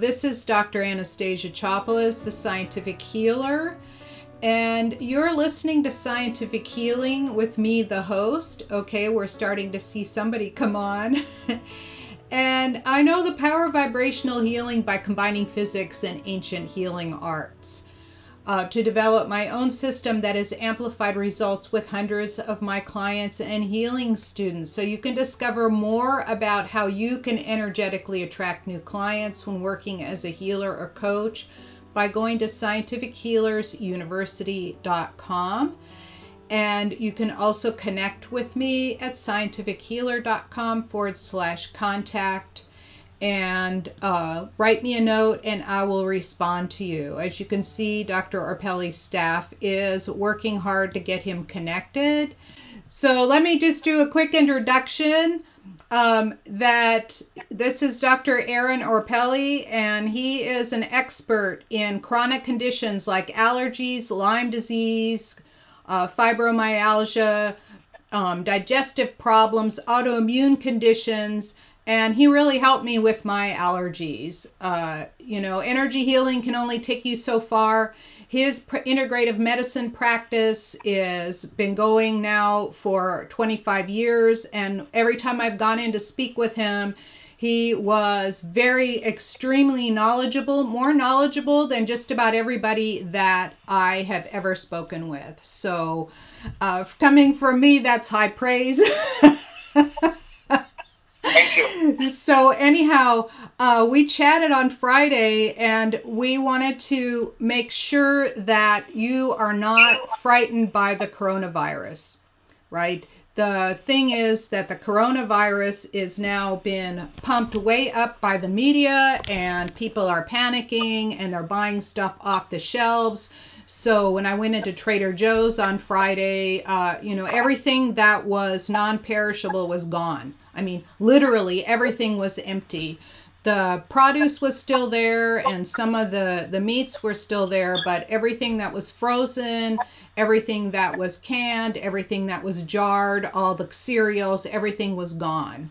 This is Dr. Anastasia Chopelas, the scientific healer, and you're listening to Scientific Healing with me, the host. Okay, we're starting to see somebody come on. and I know the power of vibrational healing by combining physics and ancient healing arts uh, to develop my own system that has amplified results with hundreds of my clients and healing students. So you can discover more about how you can energetically attract new clients when working as a healer or coach by going to scientifichealersuniversity.com. And you can also connect with me at scientifichealer.com forward slash contact and uh, write me a note and I will respond to you. As you can see, Dr. Orpelli's staff is working hard to get him connected. So let me just do a quick introduction. Um, that this is Dr. Aaron Orpelli, and he is an expert in chronic conditions like allergies, Lyme disease, uh, fibromyalgia, um, digestive problems, autoimmune conditions, and he really helped me with my allergies. Uh, you know, energy healing can only take you so far. His integrative medicine practice is been going now for 25 years, and every time I've gone in to speak with him, he was very extremely knowledgeable, more knowledgeable than just about everybody that I have ever spoken with. So, uh, coming from me, that's high praise. So, anyhow, uh, we chatted on Friday and we wanted to make sure that you are not frightened by the coronavirus, right? The thing is that the coronavirus is now been pumped way up by the media and people are panicking and they're buying stuff off the shelves. So when I went into Trader Joe's on Friday, uh, you know, everything that was non perishable was gone. I mean, literally everything was empty. The produce was still there and some of the, the meats were still there, but everything that was frozen, everything that was canned, everything that was jarred, all the cereals, everything was gone.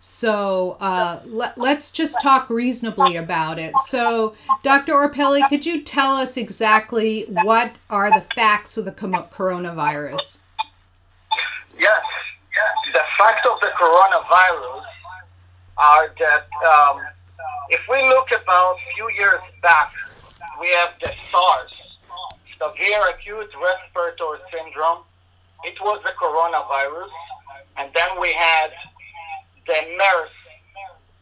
So uh, let, us just talk reasonably about it. So, Dr. Orpelli, could you tell us exactly what are the facts of the coronavirus? Yes the fact of the coronavirus are that um, if we look about a few years back, we have the SARS, severe acute respiratory syndrome. It was the coronavirus. And then we had the MERS,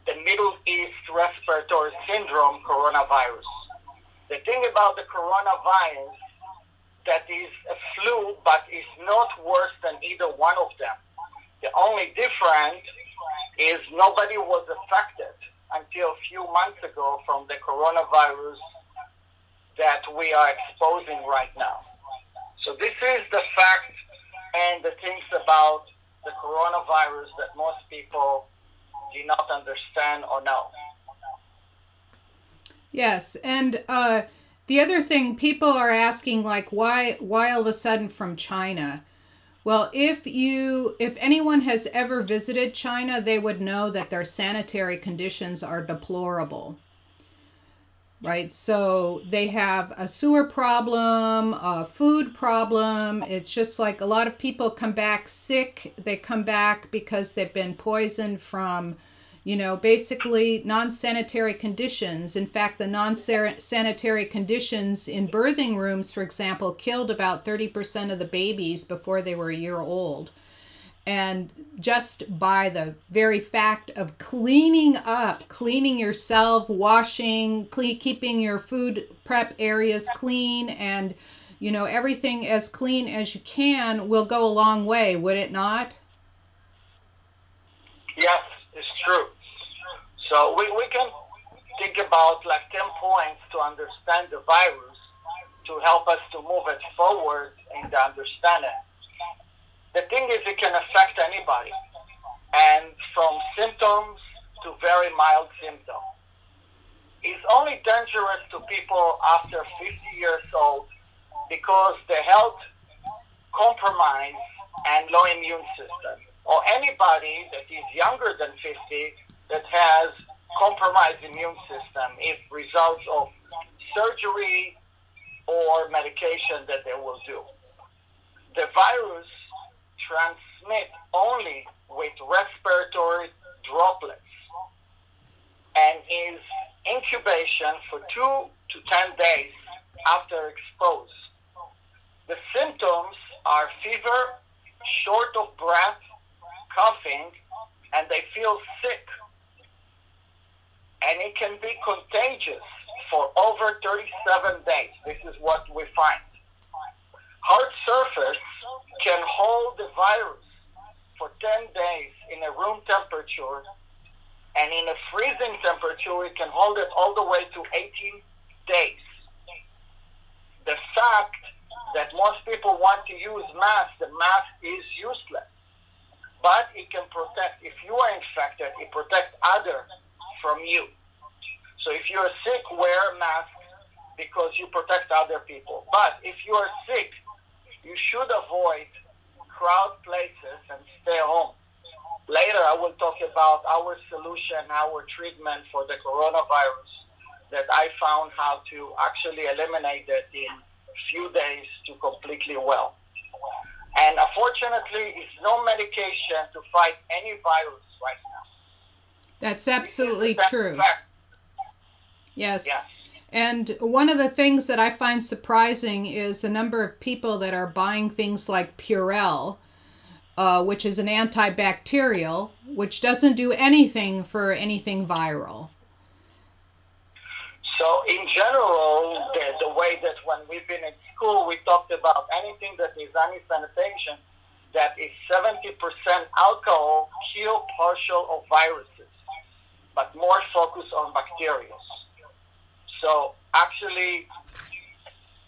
the Middle East Respiratory Syndrome coronavirus. The thing about the coronavirus that is a flu, but is not worse than either one of them. Only difference is nobody was affected until a few months ago from the coronavirus that we are exposing right now. So this is the fact and the things about the coronavirus that most people do not understand or know. Yes, and uh, the other thing people are asking, like, why, why all of a sudden from China? Well, if you if anyone has ever visited China, they would know that their sanitary conditions are deplorable. Right? So they have a sewer problem, a food problem. It's just like a lot of people come back sick. They come back because they've been poisoned from you know, basically non sanitary conditions. In fact, the non sanitary conditions in birthing rooms, for example, killed about 30% of the babies before they were a year old. And just by the very fact of cleaning up, cleaning yourself, washing, clean, keeping your food prep areas clean, and you know everything as clean as you can will go a long way, would it not? Yes, it's true. So we, we can think about like 10 points to understand the virus to help us to move it forward in the understanding. The thing is it can affect anybody and from symptoms to very mild symptoms. It's only dangerous to people after 50 years old because the health compromise and low immune system or anybody that is younger than 50 that has compromised immune system if results of surgery or medication that they will do. The virus transmit only with respiratory droplets and is incubation for two to 10 days after expose. The symptoms are fever, short of breath, coughing, and they feel sick. And it can be contagious for over 37 days. This is what we find. Hard surface can hold the virus for 10 days in a room temperature, and in a freezing temperature, it can hold it all the way to 18 days. The fact that most people want to use masks, the mask is useless. But it can protect, if you are infected, it protects others from you. So if you're sick, wear a mask because you protect other people. But if you are sick, you should avoid crowd places and stay home. Later, I will talk about our solution, our treatment for the coronavirus that I found how to actually eliminate it in few days to completely well. And unfortunately, it's no medication to fight any virus right now. That's absolutely true. Yes. And one of the things that I find surprising is the number of people that are buying things like Purell, uh, which is an antibacterial, which doesn't do anything for anything viral. So, in general, the, the way that when we've been in school, we talked about anything that is any sanitation that is 70% alcohol kill partial of viruses, but more focus on bacteria. So actually,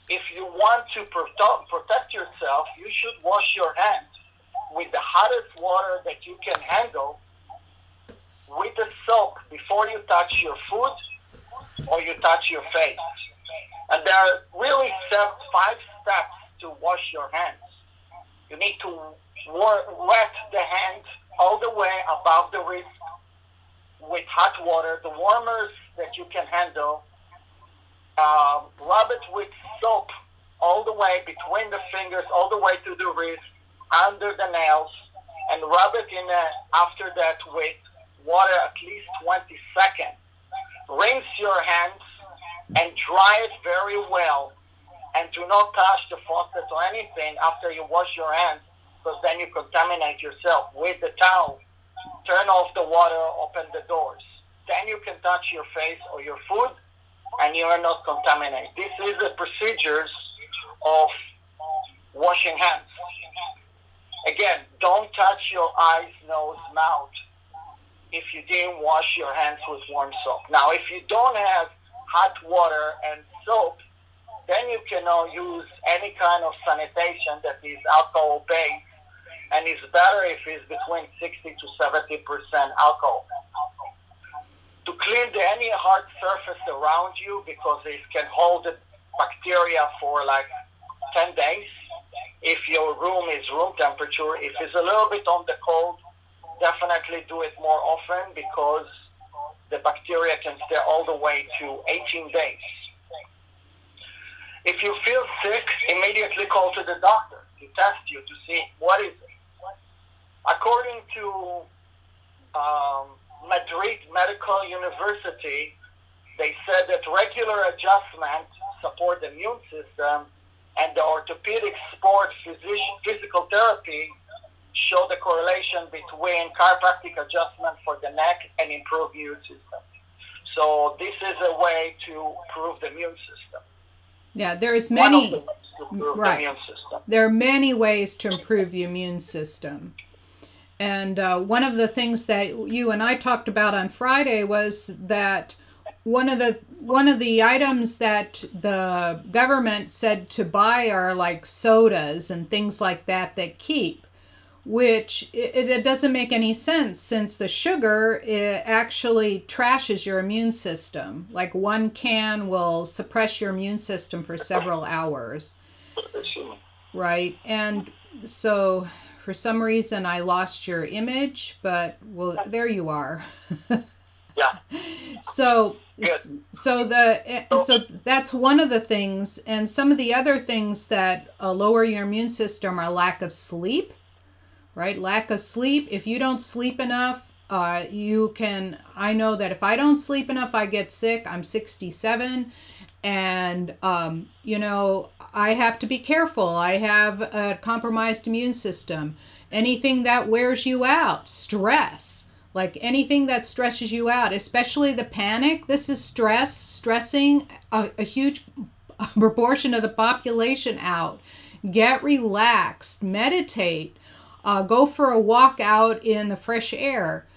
if you want to protect yourself, you should wash your hands with the hottest water that you can handle with the soap before you touch your food or you touch your face. And there are really five steps to wash your hands. You need to wet the hands all the way above the wrist with hot water, the warmers that you can handle, um, rub it with soap all the way between the fingers, all the way to the wrist, under the nails, and rub it in a, after that with water at least 20 seconds. Rinse your hands and dry it very well. And do not touch the faucet or anything after you wash your hands because then you contaminate yourself with the towel. Turn off the water, open the doors. Then you can touch your face or your food and you are not contaminated. This is the procedures of washing hands. Again, don't touch your eyes, nose, mouth if you didn't wash your hands with warm soap. Now, if you don't have hot water and soap, then you can use any kind of sanitation that is alcohol based and it's better if it's between 60 to 70 percent alcohol to clean the, any hard surface around you because it can hold the bacteria for like 10 days. If your room is room temperature, if it's a little bit on the cold, definitely do it more often because the bacteria can stay all the way to 18 days. If you feel sick, immediately call to the doctor to test you to see what is it. According to um, Madrid Medical University, they said that regular adjustment support the immune system and the orthopedic sport physical therapy show the correlation between chiropractic adjustment for the neck and improve immune system. So this is a way to improve the immune system. Yeah, there's many right. The there are many ways to improve the immune system. And uh, one of the things that you and I talked about on Friday was that one of the one of the items that the government said to buy are like sodas and things like that that keep which it, it doesn't make any sense since the sugar it actually trashes your immune system. Like one can will suppress your immune system for several hours. Right? And so for some reason I lost your image, but well, there you are. Yeah. So so the so that's one of the things, and some of the other things that uh, lower your immune system are lack of sleep, right? Lack of sleep. If you don't sleep enough, uh, you can. I know that if I don't sleep enough, I get sick. I'm 67, and um, you know I have to be careful. I have a compromised immune system. Anything that wears you out, stress like anything that stresses you out, especially the panic, this is stress, stressing a, a huge proportion of the population out. Get relaxed, meditate, uh, go for a walk out in the fresh air.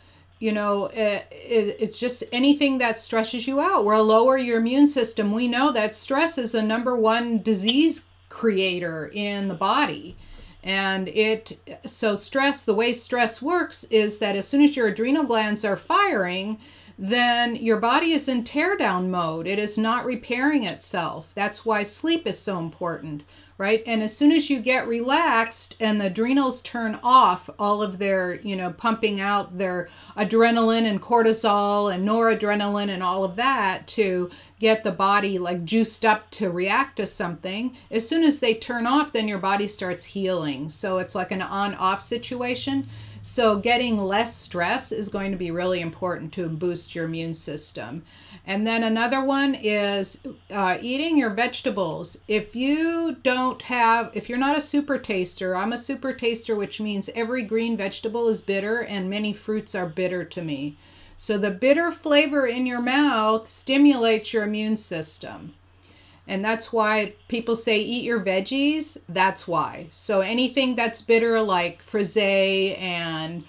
You know, it, it, it's just anything that stresses you out will lower your immune system. We know that stress is the number one disease creator in the body. And it, so stress, the way stress works is that as soon as your adrenal glands are firing, then your body is in teardown mode. It is not repairing itself. That's why sleep is so important right? And as soon as you get relaxed and the adrenals turn off all of their, you know, pumping out their adrenaline and cortisol and noradrenaline and all of that to get the body like juiced up to react to something, as soon as they turn off, then your body starts healing. So it's like an on off situation. So getting less stress is going to be really important to boost your immune system. And then another one is uh, eating your vegetables. If you don't have, if you're not a super taster, I'm a super taster, which means every green vegetable is bitter and many fruits are bitter to me. So the bitter flavor in your mouth stimulates your immune system. And that's why people say eat your veggies. That's why. So anything that's bitter, like frisee and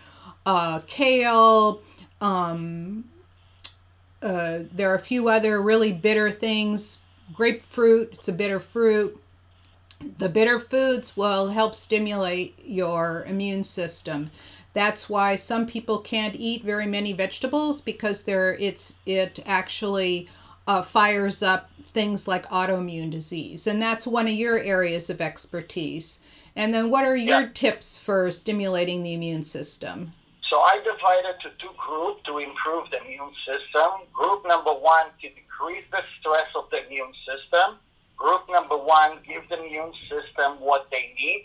uh, kale, um, uh, there are a few other really bitter things. Grapefruit, it's a bitter fruit. The bitter foods will help stimulate your immune system. That's why some people can't eat very many vegetables because they're it's it actually uh, fires up things like autoimmune disease, and that's one of your areas of expertise. And then, what are your yeah. tips for stimulating the immune system? So I divided to two groups to improve the immune system. Group number one to decrease the stress of the immune system. Group number one give the immune system what they need.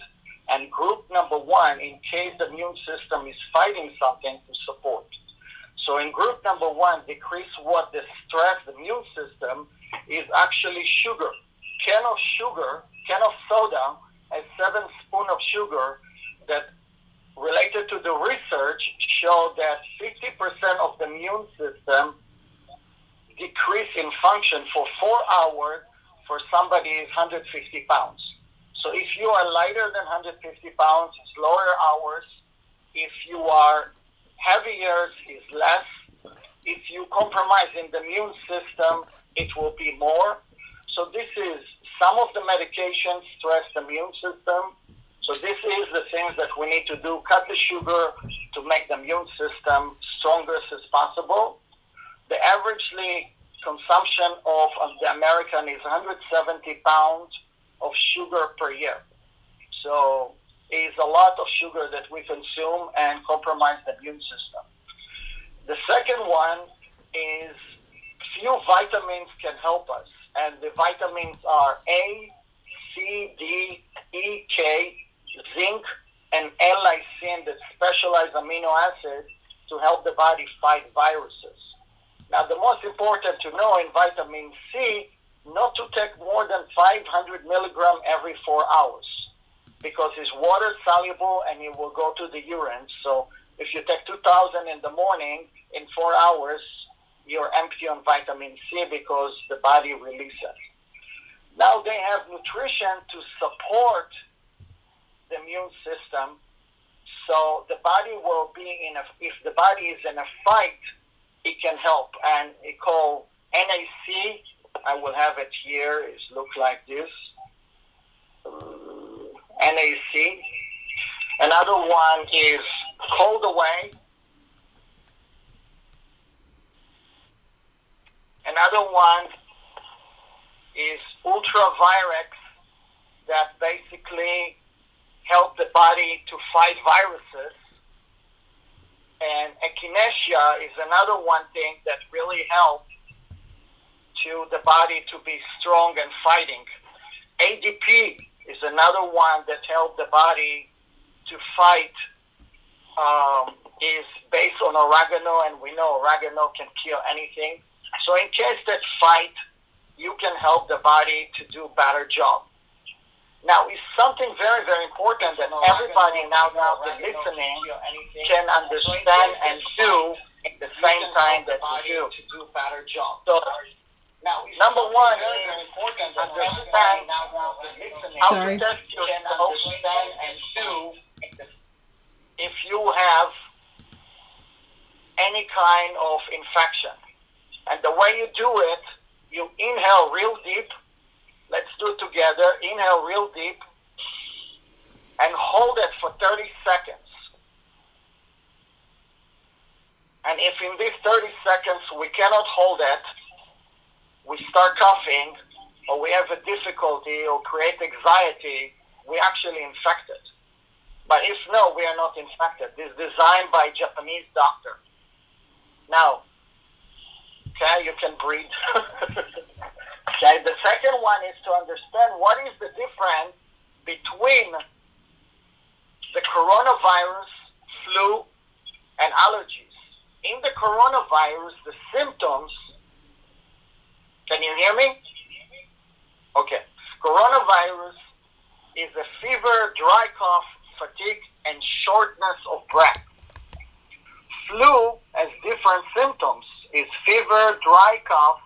And group number one, in case the immune system is fighting something, to support. So in group number one, decrease what the stress the immune system is actually sugar. Can of sugar, can of soda, a seven spoon of sugar that related to the research show that 50% of the immune system decrease in function for four hours for somebody is 150 pounds. So if you are lighter than 150 pounds, it's lower hours. If you are heavier, it's less. If you compromise in the immune system, it will be more. So this is some of the medications stress the immune system so this is the things that we need to do. Cut the sugar to make the immune system strongest as possible. The averagely consumption of, of the American is 170 pounds of sugar per year. So it's a lot of sugar that we consume and compromise the immune system. The second one is few vitamins can help us, and the vitamins are A, C, D, E, K, zinc and L-lysine, that specialized amino acids to help the body fight viruses. Now, the most important to know in vitamin C, not to take more than 500 milligram every four hours because it's water soluble and it will go to the urine. So if you take 2,000 in the morning, in four hours, you're empty on vitamin C because the body releases. Now they have nutrition to support the immune system. So the body will be in a, if the body is in a fight, it can help. And it called NAC, I will have it here, it look like this. NAC. Another one is Cold Away. Another one is Ultravirex that basically help the body to fight viruses. And echinacea is another one thing that really helps to the body to be strong and fighting. ADP is another one that helps the body to fight. Um, is based on oregano, and we know oregano can kill anything. So in case that fight, you can help the body to do a better job. Now, it's something very, very important that everybody now, now that listening can understand and do at the same time that you do. To do a better job. So, now, number one is understand how to test yourself and do if you have any kind of infection. And the way you do it, you inhale real deep. Let's do it together. Inhale real deep and hold it for 30 seconds. And if in these 30 seconds we cannot hold it, we start coughing or we have a difficulty or create anxiety, we actually infect it. But if no, we are not infected. This is designed by a Japanese doctor. Now, okay, you can breathe. okay, the second one is to understand what is the difference between the coronavirus, flu, and allergies. In the coronavirus, the symptoms, can you hear me? Okay. Coronavirus is a fever, dry cough, fatigue, and shortness of breath. Flu has different symptoms. It's fever, dry cough,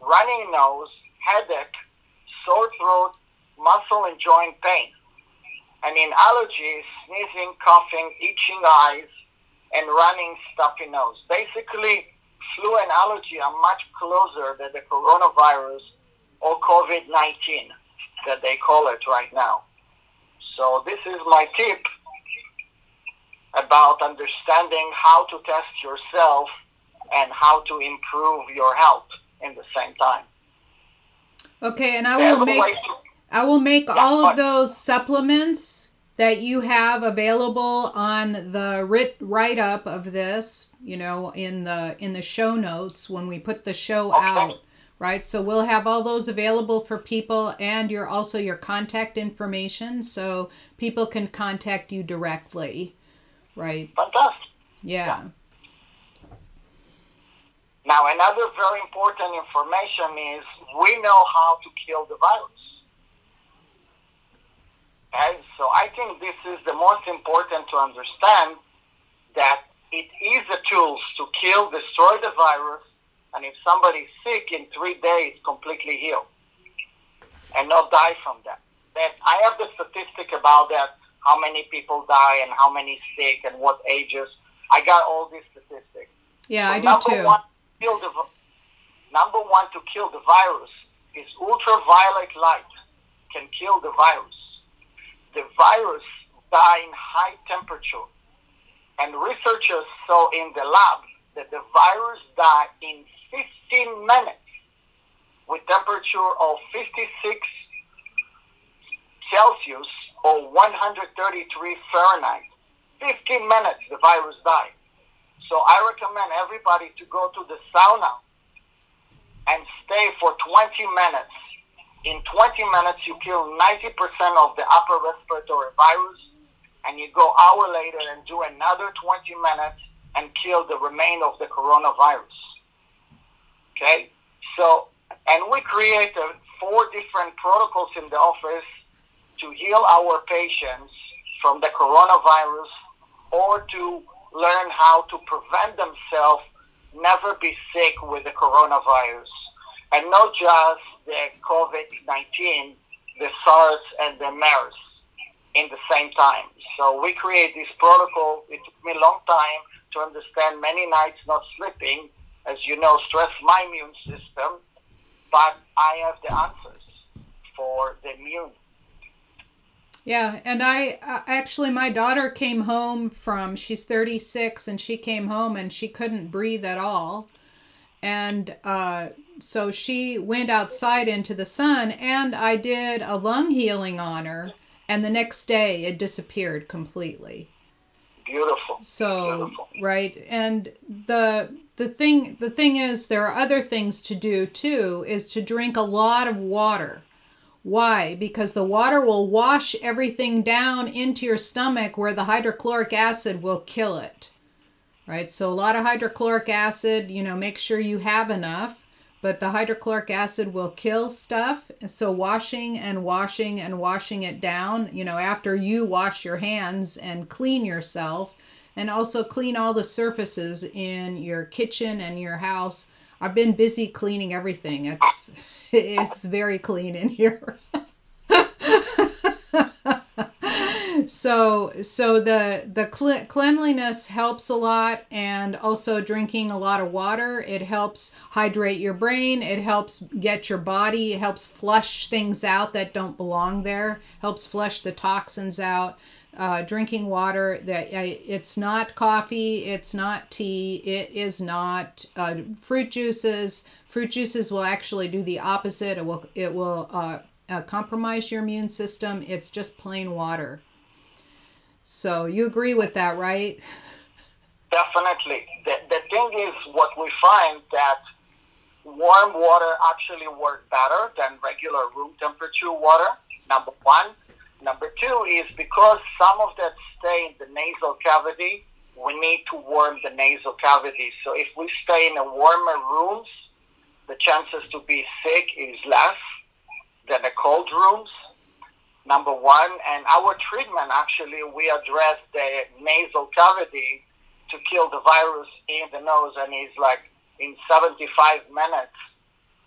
running nose, headache, sore throat, muscle and joint pain. And in allergies, sneezing, coughing, itching eyes, and running stuffy nose. Basically, flu and allergy are much closer than the coronavirus or COVID-19 that they call it right now. So this is my tip about understanding how to test yourself and how to improve your health in the same time. Okay, and I will make I will make yeah, all of those supplements that you have available on the writ write up of this, you know, in the in the show notes when we put the show okay. out, right? So we'll have all those available for people and your also your contact information so people can contact you directly. Right. Fantastic. Yeah. yeah. Now, another very important information is we know how to kill the virus. Okay? So I think this is the most important to understand that it is a tool to kill, destroy the virus, and if somebody's sick in three days, completely heal and not die from that. That I have the statistic about that how many people die and how many sick and what ages. I got all these statistics. Yeah, so I do too. One, kill the, number one to kill the virus is ultraviolet light can kill the virus. The virus die in high temperature. And researchers saw in the lab that the virus die in 15 minutes with temperature of 56 Celsius or 133 Fahrenheit. 15 minutes, the virus died. So I recommend everybody to go to the sauna and stay for 20 minutes. In 20 minutes, you kill 90% of the upper respiratory virus, and you go hour later and do another 20 minutes and kill the remain of the coronavirus. Okay? So, and we created four different protocols in the office to heal our patients from the coronavirus or to learn how to prevent themselves never be sick with the coronavirus and not just the COVID-19, the SARS and the MERS in the same time. So we create this protocol. It took me a long time to understand many nights not sleeping. As you know, stress my immune system, but I have the answers for the immune yeah, and I uh, actually, my daughter came home from, she's 36, and she came home and she couldn't breathe at all. And uh, so she went outside into the sun, and I did a lung healing on her, and the next day it disappeared completely. Beautiful. So Beautiful. right, and the the thing the thing is there are other things to do too is to drink a lot of water. Why? Because the water will wash everything down into your stomach where the hydrochloric acid will kill it. Right? So a lot of hydrochloric acid, you know, make sure you have enough, but the hydrochloric acid will kill stuff. So washing and washing and washing it down, you know, after you wash your hands and clean yourself and also clean all the surfaces in your kitchen and your house. I've been busy cleaning everything. It's it's very clean in here. so so the the cle- cleanliness helps a lot and also drinking a lot of water. It helps hydrate your brain. It helps get your body. It helps flush things out that don't belong there. Helps flush the toxins out. Uh, drinking water that uh, it's not coffee. It's not tea. It is not uh, fruit juices. Fruit juices will actually do the opposite. It will it will uh, uh, compromise your immune system. It's just plain water so you agree with that right Definitely. The, the thing is, what we find that warm water actually works better than regular room temperature water. Number one. Number two is because some of that stay in the nasal cavity, we need to warm the nasal cavity. So if we stay in a warmer rooms, the chances to be sick is less than the cold rooms. Number one, and our treatment actually we address the nasal cavity to kill the virus in the nose, and it's like in 75 minutes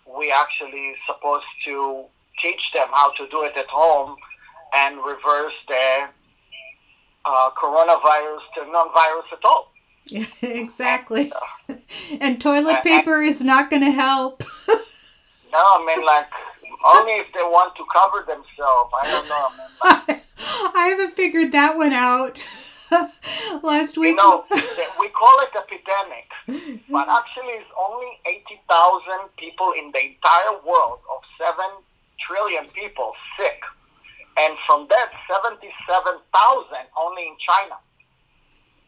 we actually supposed to teach them how to do it at home and reverse the uh, coronavirus to non-virus at all. Yeah, exactly. And toilet paper is not going to help. No, I mean like only if they want to cover themselves. I don't know. I mean, like, I haven't figured that one out. Last you week. know, we call it epidemic, but actually it's only 80,000 people in the entire world of 7 trillion people sick. And from that, 77,000 only in China.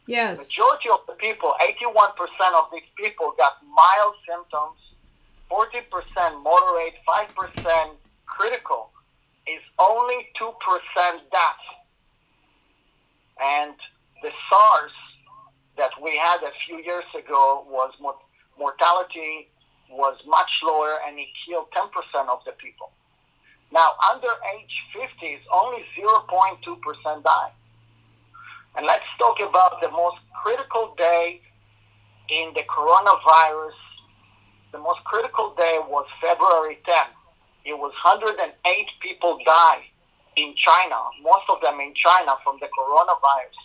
yes. Majority of the people, 81% of these people got mild symptoms, 40% moderate, 5% critical. Is only 2% death. And the SARS that we had a few years ago was mor- mortality was much lower and it killed 10% of the people. Now, under age 50 is only 0.2% die. And let's talk about the most critical day in the coronavirus. The most critical day was February 10th. It was 108 people die in China, most of them in China from the coronavirus.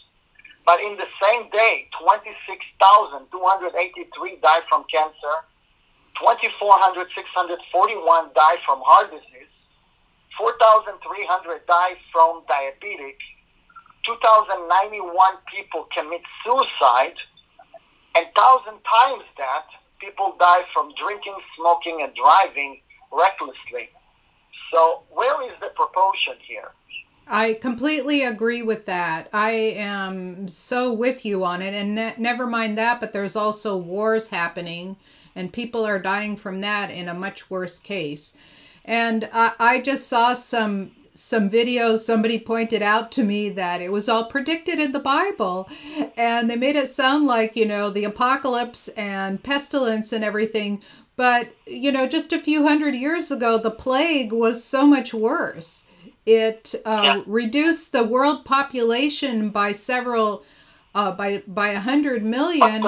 But in the same day, 26,283 died from cancer, 24,641 died from heart disease, 4,300 died from diabetic, 2,091 people commit suicide, and thousand times that people die from drinking, smoking, and driving recklessly. So where is the proportion here? I completely agree with that. I am so with you on it. And ne- never mind that, but there's also wars happening, and people are dying from that in a much worse case. And I, I just saw some some videos somebody pointed out to me that it was all predicted in the bible and they made it sound like you know the apocalypse and pestilence and everything. But you know just a few hundred years ago the plague was so much worse. It uh, reduced the world population by several uh, by by a hundred million.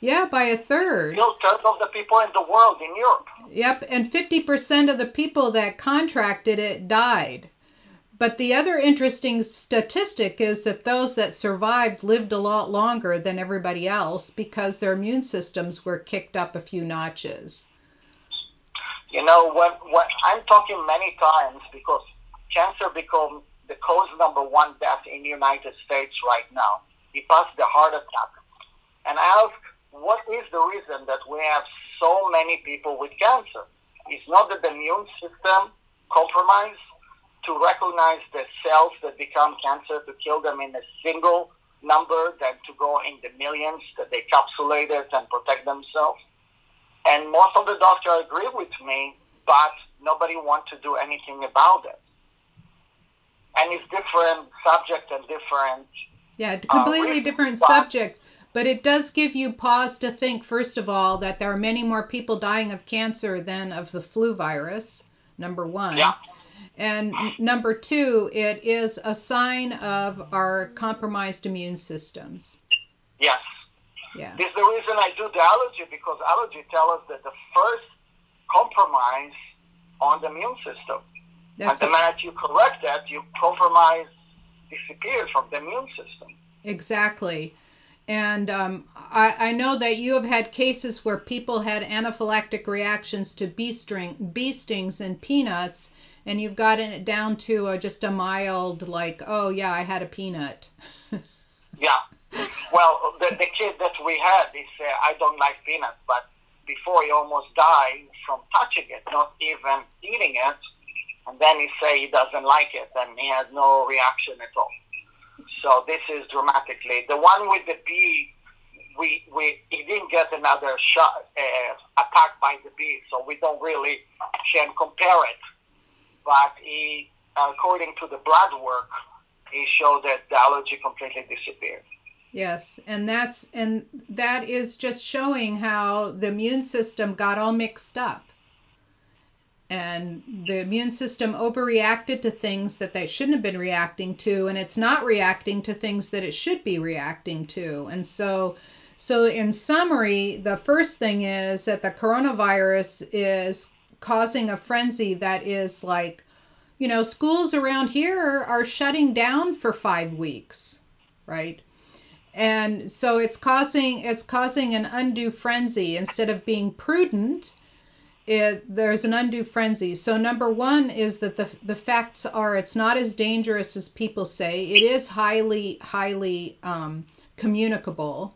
Yeah by a third. Still third of the people in the world in Europe. Yep, and 50% of the people that contracted it died. But the other interesting statistic is that those that survived lived a lot longer than everybody else because their immune systems were kicked up a few notches. You know, when, when I'm talking many times because cancer become the cause number one death in the United States right now. It passed the heart attack. And I ask, what is the reason that we have so many people with cancer? It's not that the immune system compromised to recognize the cells that become cancer to kill them in a single number than to go in the millions that they capsulate it and protect themselves. And most of the doctors agree with me, but nobody wants to do anything about it. And it's different subject and different. Yeah, completely uh, different subject. But it does give you pause to think, first of all, that there are many more people dying of cancer than of the flu virus, number one. Yeah. And number two, it is a sign of our compromised immune systems. Yes. Yeah. This is the reason I do the allergy because allergy tells us that the first compromise on the immune system. That's and the minute you correct that, you compromise disappears from the immune system. Exactly. And um, I, I know that you have had cases where people had anaphylactic reactions to bee, string, bee stings and peanuts, and you've gotten it down to a, just a mild, like, oh, yeah, I had a peanut. yeah. Well, the, the kid that we had, he said, I don't like peanuts, but before he almost died from touching it, not even eating it, and then he say he doesn't like it, and he has no reaction at all. So this is dramatically. The one with the bee, we, we he didn't get another shot uh, attacked by the bee, so we don't really can compare it. But he, according to the blood work, he showed that the allergy completely disappeared. Yes, and that's and that is just showing how the immune system got all mixed up and the immune system overreacted to things that they shouldn't have been reacting to and it's not reacting to things that it should be reacting to and so so in summary the first thing is that the coronavirus is causing a frenzy that is like you know schools around here are shutting down for 5 weeks right and so it's causing it's causing an undue frenzy instead of being prudent it there's an undue frenzy. So number one is that the the facts are it's not as dangerous as people say. It is highly highly um, communicable,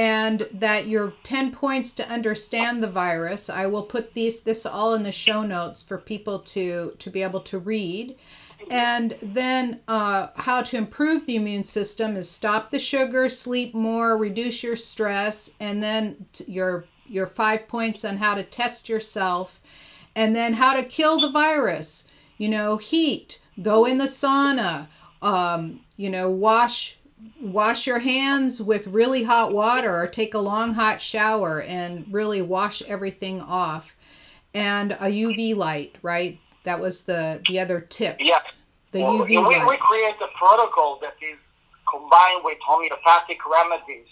and that your ten points to understand the virus. I will put these this all in the show notes for people to to be able to read. And then uh, how to improve the immune system is stop the sugar, sleep more, reduce your stress, and then your your five points on how to test yourself, and then how to kill the virus. You know, heat, go in the sauna, um, you know, wash wash your hands with really hot water or take a long hot shower and really wash everything off and a uv light right that was the the other tip yeah the well, uv we, light. we create a protocol that is combined with homeopathic remedies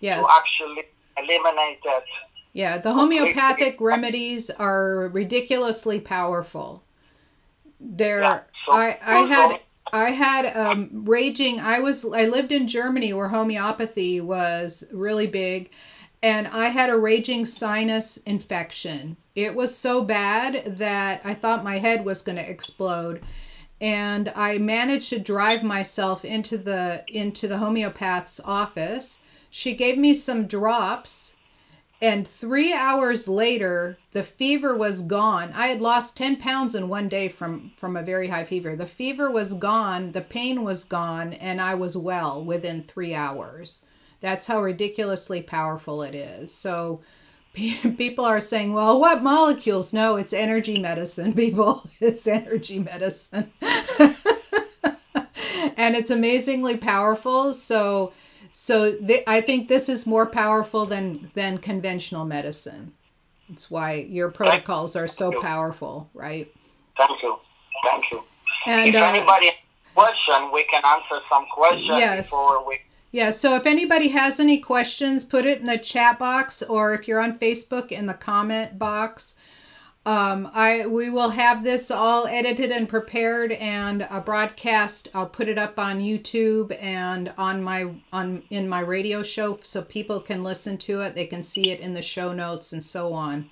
yes. to actually eliminate that yeah, the homeopathic remedies are ridiculously powerful. There, yeah, so I I had I had um, raging. I was I lived in Germany where homeopathy was really big, and I had a raging sinus infection. It was so bad that I thought my head was going to explode and I managed to drive myself into the into the homeopath's office. She gave me some drops and three hours later, the fever was gone. I had lost 10 pounds in one day from, from a very high fever. The fever was gone, the pain was gone, and I was well within three hours. That's how ridiculously powerful it is. So people are saying, well, what molecules? No, it's energy medicine, people. It's energy medicine. and it's amazingly powerful. So, so th- I think this is more powerful than than conventional medicine. It's why your protocols are so powerful, right? Thank you, thank you. And if uh, anybody question, we can answer some questions yes. before we. Yeah, so if anybody has any questions, put it in the chat box, or if you're on Facebook, in the comment box. Um, I we will have this all edited and prepared and a broadcast. I'll put it up on YouTube and on my on in my radio show so people can listen to it. They can see it in the show notes and so on.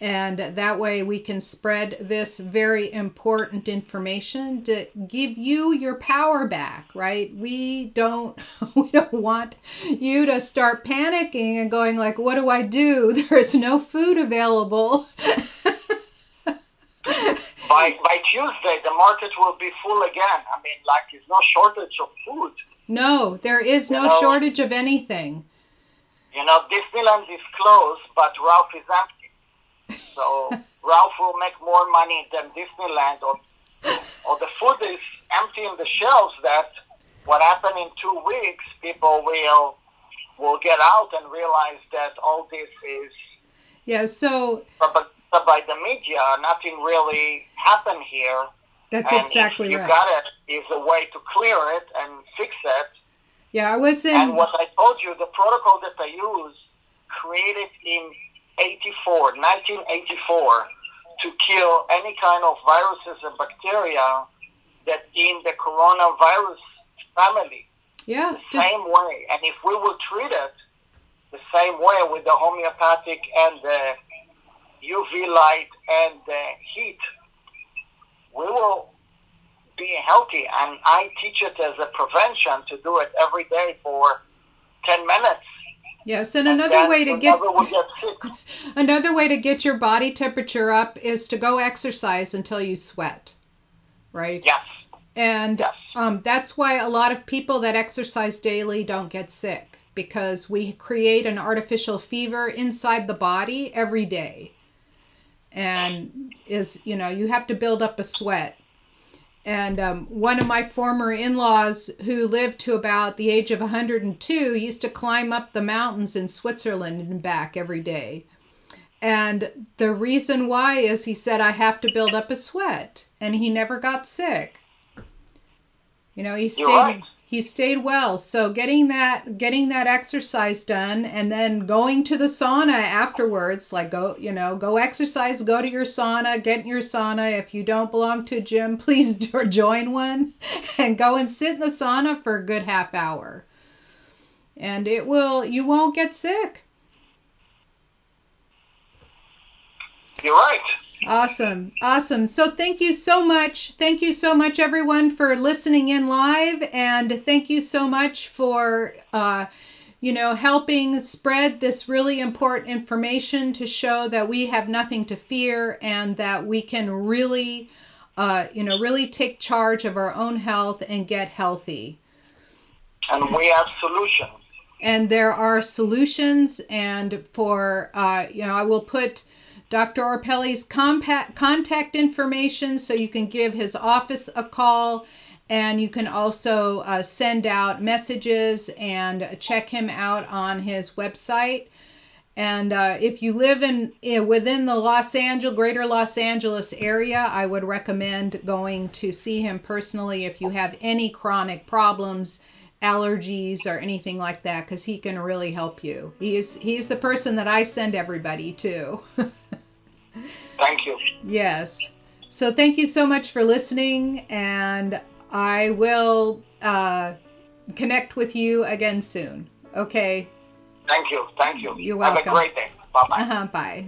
And that way we can spread this very important information to give you your power back, right? We don't we don't want you to start panicking and going like, "What do I do? There's no food available." by by Tuesday, the market will be full again. I mean, like, there's no shortage of food. No, there is no You know- shortage of anything. You know, Disneyland is closed, but Ralph is empty. So Ralph will make more money than Disneyland, or or the food is empty in the shelves. That what happened in two weeks, people will will get out and realize that all this is Yeah, so propaganda by the media. Nothing really happened here. that's and exactly if you right. got it, is a way to clear it and fix it. Yeah, I was in. And what I told you, the protocol that I use, created in 84, 1984, to kill any kind of viruses and bacteria that in the coronavirus family, Yeah, the just same way. And if we will treat it the same way with the homeopathic and the UV light and the heat, we will be healthy. And I teach it as a prevention to do it every day for 10 minutes. yes, and And another way to get get another way to get your body temperature up is to go exercise until you sweat, right? Yes. And Yes. um, that's why a lot of people that exercise daily don't get sick because we create an artificial fever inside the body every day. And is, you know, you have to build up a sweat. And um, one of my former in laws who lived to about the age of 102 used to climb up the mountains in Switzerland and back every day. And the reason why is he said, I have to build up a sweat. And he never got sick. You know, he stayed right. He stayed well. So getting that getting that exercise done and then going to the sauna afterwards, like go, you know, go exercise, go to your sauna, get in your sauna. If you don't belong to a gym, please do- join one and go and sit in the sauna for a good half hour. And it will you won't get sick. You're right. Awesome. Awesome. So thank you so much. Thank you so much, everyone, for listening in live. And thank you so much for, uh, you know, helping spread this really important information to show that we have nothing to fear and that we can really, uh, you know, really take charge of our own health and get healthy And we have solutions. and there are solutions and for uh, you know i will put dr orpelli's compact contact information so you can give his office a call and you can also uh, send out messages and check him out on his website and uh, if you live in, in within the Los Angeles, greater Los Angeles area, I would recommend going to see him personally if you have any chronic problems, allergies, or anything like that, because he can really help you. He is he's the person that I send everybody to. Thank you. yes. So thank you so much for listening, and I will uh, connect with you again soon. Okay. Thank you. Thank you. You're Have welcome. a great day. Bye bye. Uh huh. Bye.